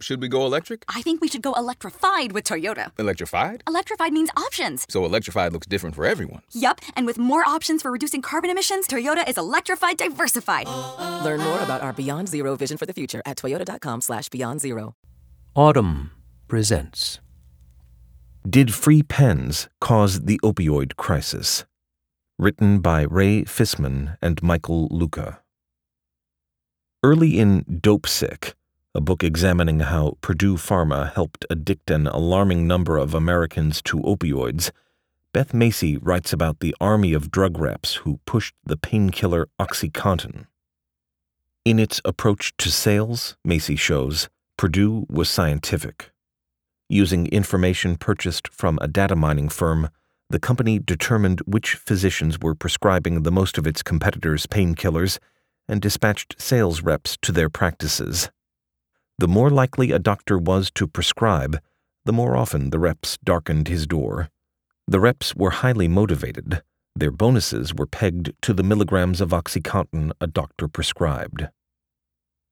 Should we go electric? I think we should go electrified with Toyota. Electrified? Electrified means options. So electrified looks different for everyone. Yup, and with more options for reducing carbon emissions, Toyota is electrified diversified. Learn more about our Beyond Zero vision for the future at toyota.com slash beyond zero. Audm presents. Did Free Pens Cause the Opioid Crisis? Written by Ray Fisman and Michael Luca. Early in Dopesick, a book examining how Purdue Pharma helped addict an alarming number of Americans to opioids, Beth Macy writes about the army of drug reps who pushed the painkiller OxyContin. In its approach to sales, Macy shows, Purdue was scientific. Using information purchased from a data mining firm, the company determined which physicians were prescribing the most of its competitors' painkillers and dispatched sales reps to their practices. The more likely a doctor was to prescribe, the more often the reps darkened his door. The reps were highly motivated. Their bonuses were pegged to the milligrams of OxyContin a doctor prescribed.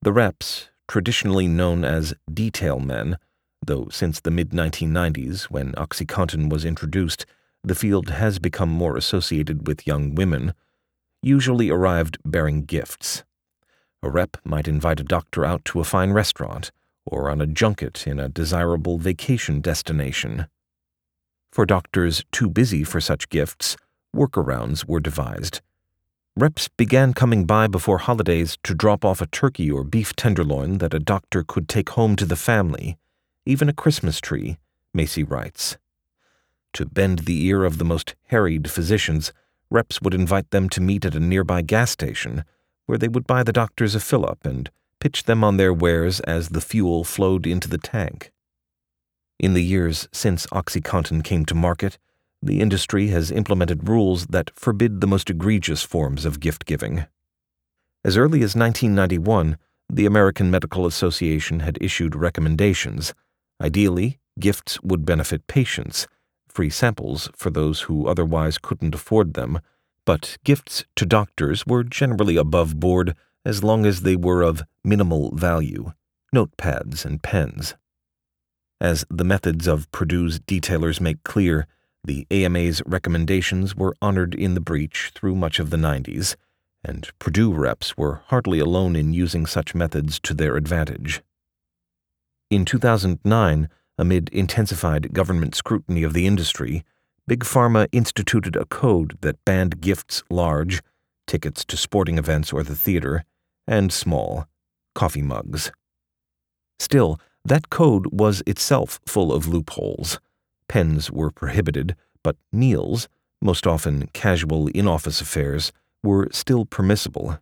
The reps, traditionally known as detail men, though since the mid 1990s, when OxyContin was introduced, the field has become more associated with young women, usually arrived bearing gifts. A rep might invite a doctor out to a fine restaurant or on a junket in a desirable vacation destination. For doctors too busy for such gifts, workarounds were devised. Reps began coming by before holidays to drop off a turkey or beef tenderloin that a doctor could take home to the family, even a Christmas tree, Macy writes. To bend the ear of the most harried physicians, reps would invite them to meet at a nearby gas station, where they would buy the doctors a fill up and pitch them on their wares as the fuel flowed into the tank. In the years since OxyContin came to market, the industry has implemented rules that forbid the most egregious forms of gift giving. As early as 1991, the American Medical Association had issued recommendations. Ideally, gifts would benefit patients free samples for those who otherwise couldn't afford them, but gifts to doctors were generally above board as long as they were of minimal value notepads and pens. As the methods of Purdue's detailers make clear, the AMA's recommendations were honored in the breach through much of the 90s, and Purdue reps were hardly alone in using such methods to their advantage. In 2009, Amid intensified government scrutiny of the industry, Big Pharma instituted a code that banned gifts large, tickets to sporting events or the theater, and small, coffee mugs. Still, that code was itself full of loopholes. Pens were prohibited, but meals, most often casual in office affairs, were still permissible.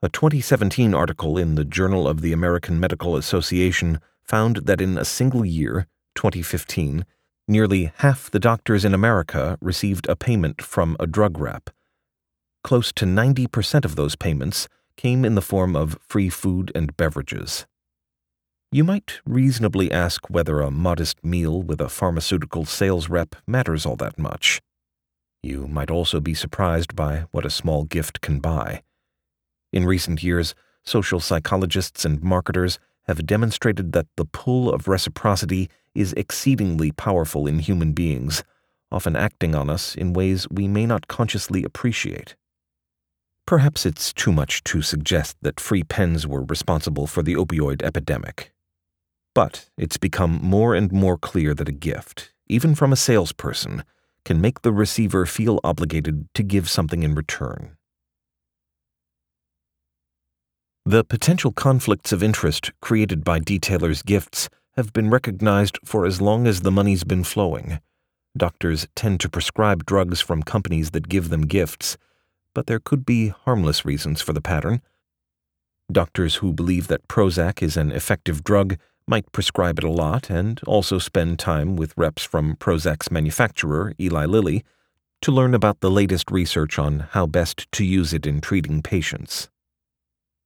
A 2017 article in the Journal of the American Medical Association found that in a single year, 2015, nearly half the doctors in America received a payment from a drug rep. Close to 90% of those payments came in the form of free food and beverages. You might reasonably ask whether a modest meal with a pharmaceutical sales rep matters all that much. You might also be surprised by what a small gift can buy. In recent years, social psychologists and marketers have demonstrated that the pull of reciprocity is exceedingly powerful in human beings, often acting on us in ways we may not consciously appreciate. Perhaps it's too much to suggest that free pens were responsible for the opioid epidemic. But it's become more and more clear that a gift, even from a salesperson, can make the receiver feel obligated to give something in return. The potential conflicts of interest created by detailers' gifts have been recognized for as long as the money's been flowing. Doctors tend to prescribe drugs from companies that give them gifts, but there could be harmless reasons for the pattern. Doctors who believe that Prozac is an effective drug might prescribe it a lot and also spend time with reps from Prozac's manufacturer, Eli Lilly, to learn about the latest research on how best to use it in treating patients.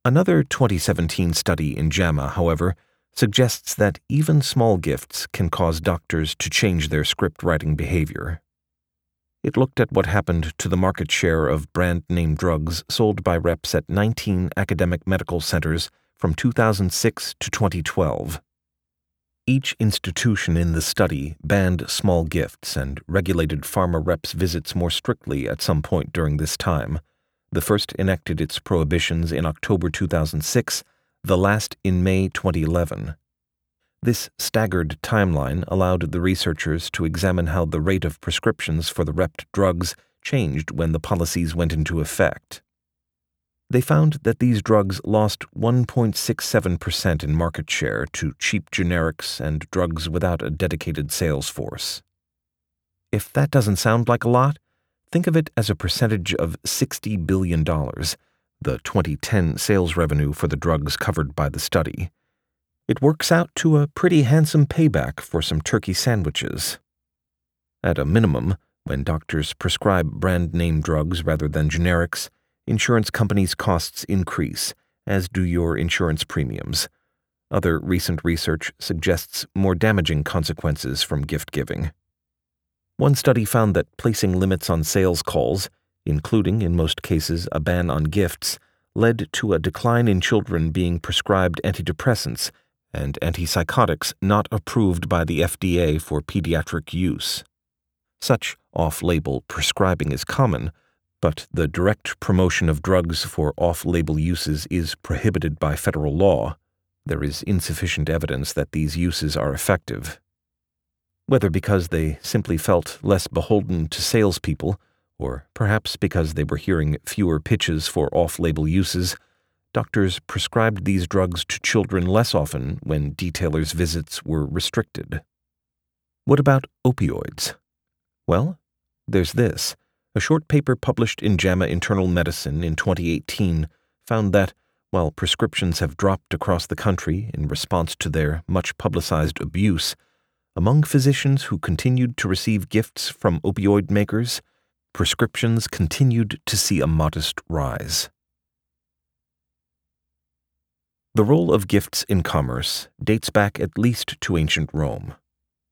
Another 2017 study in JAMA, however, suggests that even small gifts can cause doctors to change their script writing behavior. It looked at what happened to the market share of brand name drugs sold by reps at 19 academic medical centers from 2006 to 2012. Each institution in the study banned small gifts and regulated pharma reps' visits more strictly at some point during this time. The first enacted its prohibitions in October 2006, the last in May 2011. This staggered timeline allowed the researchers to examine how the rate of prescriptions for the repped drugs changed when the policies went into effect. They found that these drugs lost 1.67% in market share to cheap generics and drugs without a dedicated sales force. If that doesn't sound like a lot, think of it as a percentage of $60 billion, the 2010 sales revenue for the drugs covered by the study. It works out to a pretty handsome payback for some turkey sandwiches. At a minimum, when doctors prescribe brand name drugs rather than generics, insurance companies' costs increase, as do your insurance premiums. Other recent research suggests more damaging consequences from gift giving. One study found that placing limits on sales calls, including in most cases a ban on gifts, led to a decline in children being prescribed antidepressants and antipsychotics not approved by the FDA for pediatric use. Such off label prescribing is common, but the direct promotion of drugs for off label uses is prohibited by federal law. There is insufficient evidence that these uses are effective. Whether because they simply felt less beholden to salespeople, or perhaps because they were hearing fewer pitches for off label uses, doctors prescribed these drugs to children less often when detailers' visits were restricted. What about opioids? Well, there's this. A short paper published in JAMA Internal Medicine in 2018 found that, while prescriptions have dropped across the country in response to their much publicized abuse, among physicians who continued to receive gifts from opioid makers, prescriptions continued to see a modest rise. The role of gifts in commerce dates back at least to ancient Rome.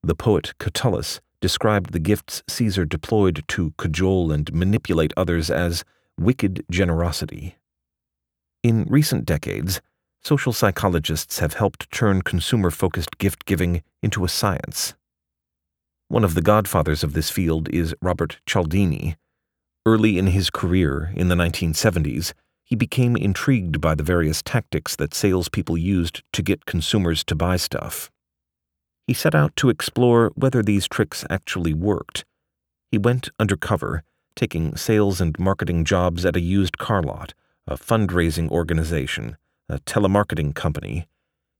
The poet Catullus described the gifts Caesar deployed to cajole and manipulate others as wicked generosity. In recent decades, social psychologists have helped turn consumer focused gift giving into a science. One of the godfathers of this field is Robert Cialdini. Early in his career in the 1970s, he became intrigued by the various tactics that salespeople used to get consumers to buy stuff. He set out to explore whether these tricks actually worked. He went undercover, taking sales and marketing jobs at a used car lot, a fundraising organization, a telemarketing company.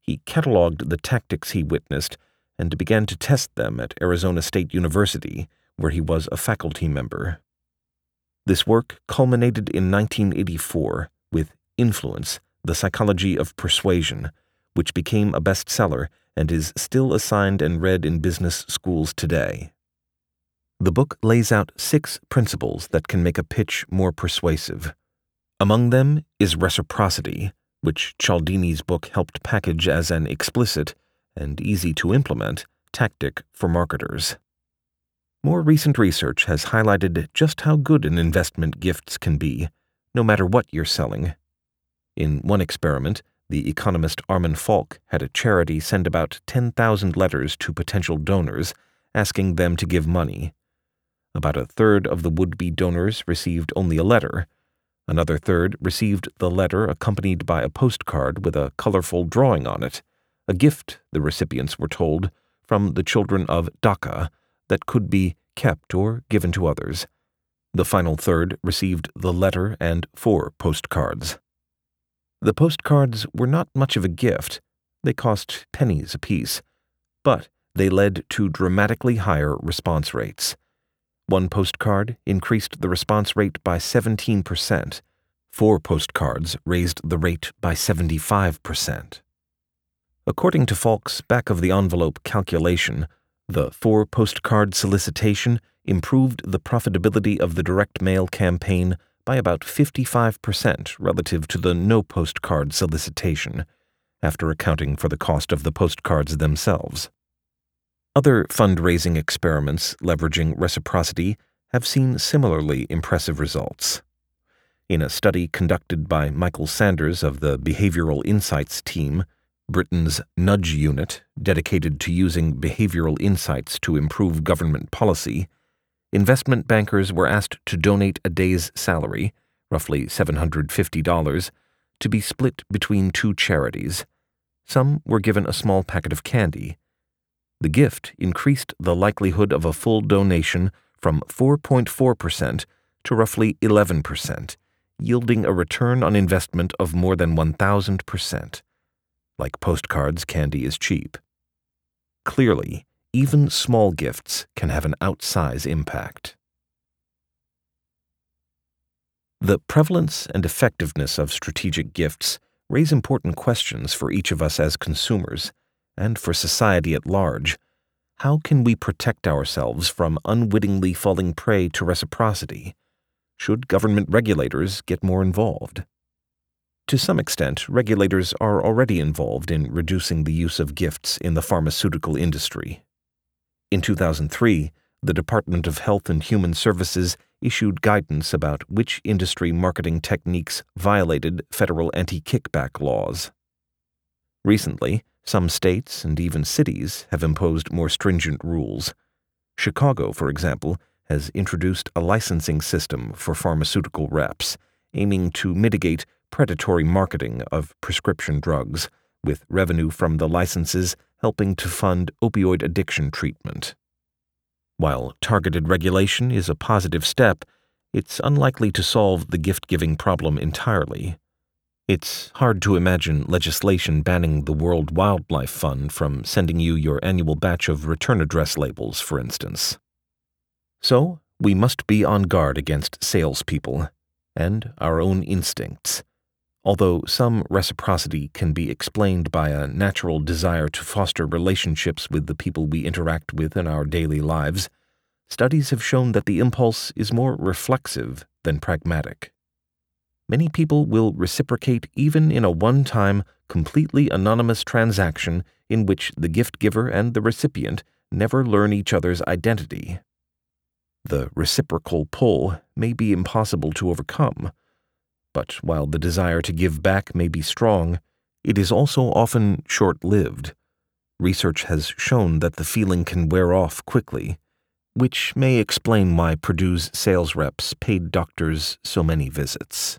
He cataloged the tactics he witnessed and began to test them at Arizona State University, where he was a faculty member. This work culminated in 1984 with Influence, The Psychology of Persuasion, which became a bestseller and is still assigned and read in business schools today. The book lays out six principles that can make a pitch more persuasive. Among them is reciprocity, which Cialdini's book helped package as an explicit and easy to implement tactic for marketers. More recent research has highlighted just how good an investment gifts can be, no matter what you're selling. In one experiment, the economist Armin Falk had a charity send about 10,000 letters to potential donors asking them to give money. About a third of the would be donors received only a letter. Another third received the letter accompanied by a postcard with a colorful drawing on it, a gift, the recipients were told, from the children of Dhaka that could be kept or given to others. The final third received the letter and four postcards. The postcards were not much of a gift. They cost pennies apiece, but they led to dramatically higher response rates. One postcard increased the response rate by 17%. Four postcards raised the rate by 75%. According to Falk's back of the envelope calculation, the four postcard solicitation improved the profitability of the direct mail campaign by about 55% relative to the no postcard solicitation, after accounting for the cost of the postcards themselves. Other fundraising experiments leveraging reciprocity have seen similarly impressive results. In a study conducted by Michael Sanders of the Behavioral Insights team, Britain's Nudge Unit, dedicated to using behavioral insights to improve government policy, investment bankers were asked to donate a day's salary, roughly $750, to be split between two charities. Some were given a small packet of candy. The gift increased the likelihood of a full donation from 4.4% to roughly 11%, yielding a return on investment of more than 1,000%. Like postcards, candy is cheap. Clearly, even small gifts can have an outsize impact. The prevalence and effectiveness of strategic gifts raise important questions for each of us as consumers and for society at large. How can we protect ourselves from unwittingly falling prey to reciprocity? Should government regulators get more involved? To some extent, regulators are already involved in reducing the use of gifts in the pharmaceutical industry. In 2003, the Department of Health and Human Services issued guidance about which industry marketing techniques violated federal anti kickback laws. Recently, some states and even cities have imposed more stringent rules. Chicago, for example, has introduced a licensing system for pharmaceutical reps, aiming to mitigate predatory marketing of prescription drugs, with revenue from the licenses helping to fund opioid addiction treatment. While targeted regulation is a positive step, it's unlikely to solve the gift giving problem entirely. It's hard to imagine legislation banning the World Wildlife Fund from sending you your annual batch of return address labels, for instance. So, we must be on guard against salespeople and our own instincts. Although some reciprocity can be explained by a natural desire to foster relationships with the people we interact with in our daily lives, studies have shown that the impulse is more reflexive than pragmatic. Many people will reciprocate even in a one time, completely anonymous transaction in which the gift giver and the recipient never learn each other's identity. The reciprocal pull may be impossible to overcome but while the desire to give back may be strong, it is also often short lived. Research has shown that the feeling can wear off quickly, which may explain why Purdue's sales reps paid doctors so many visits.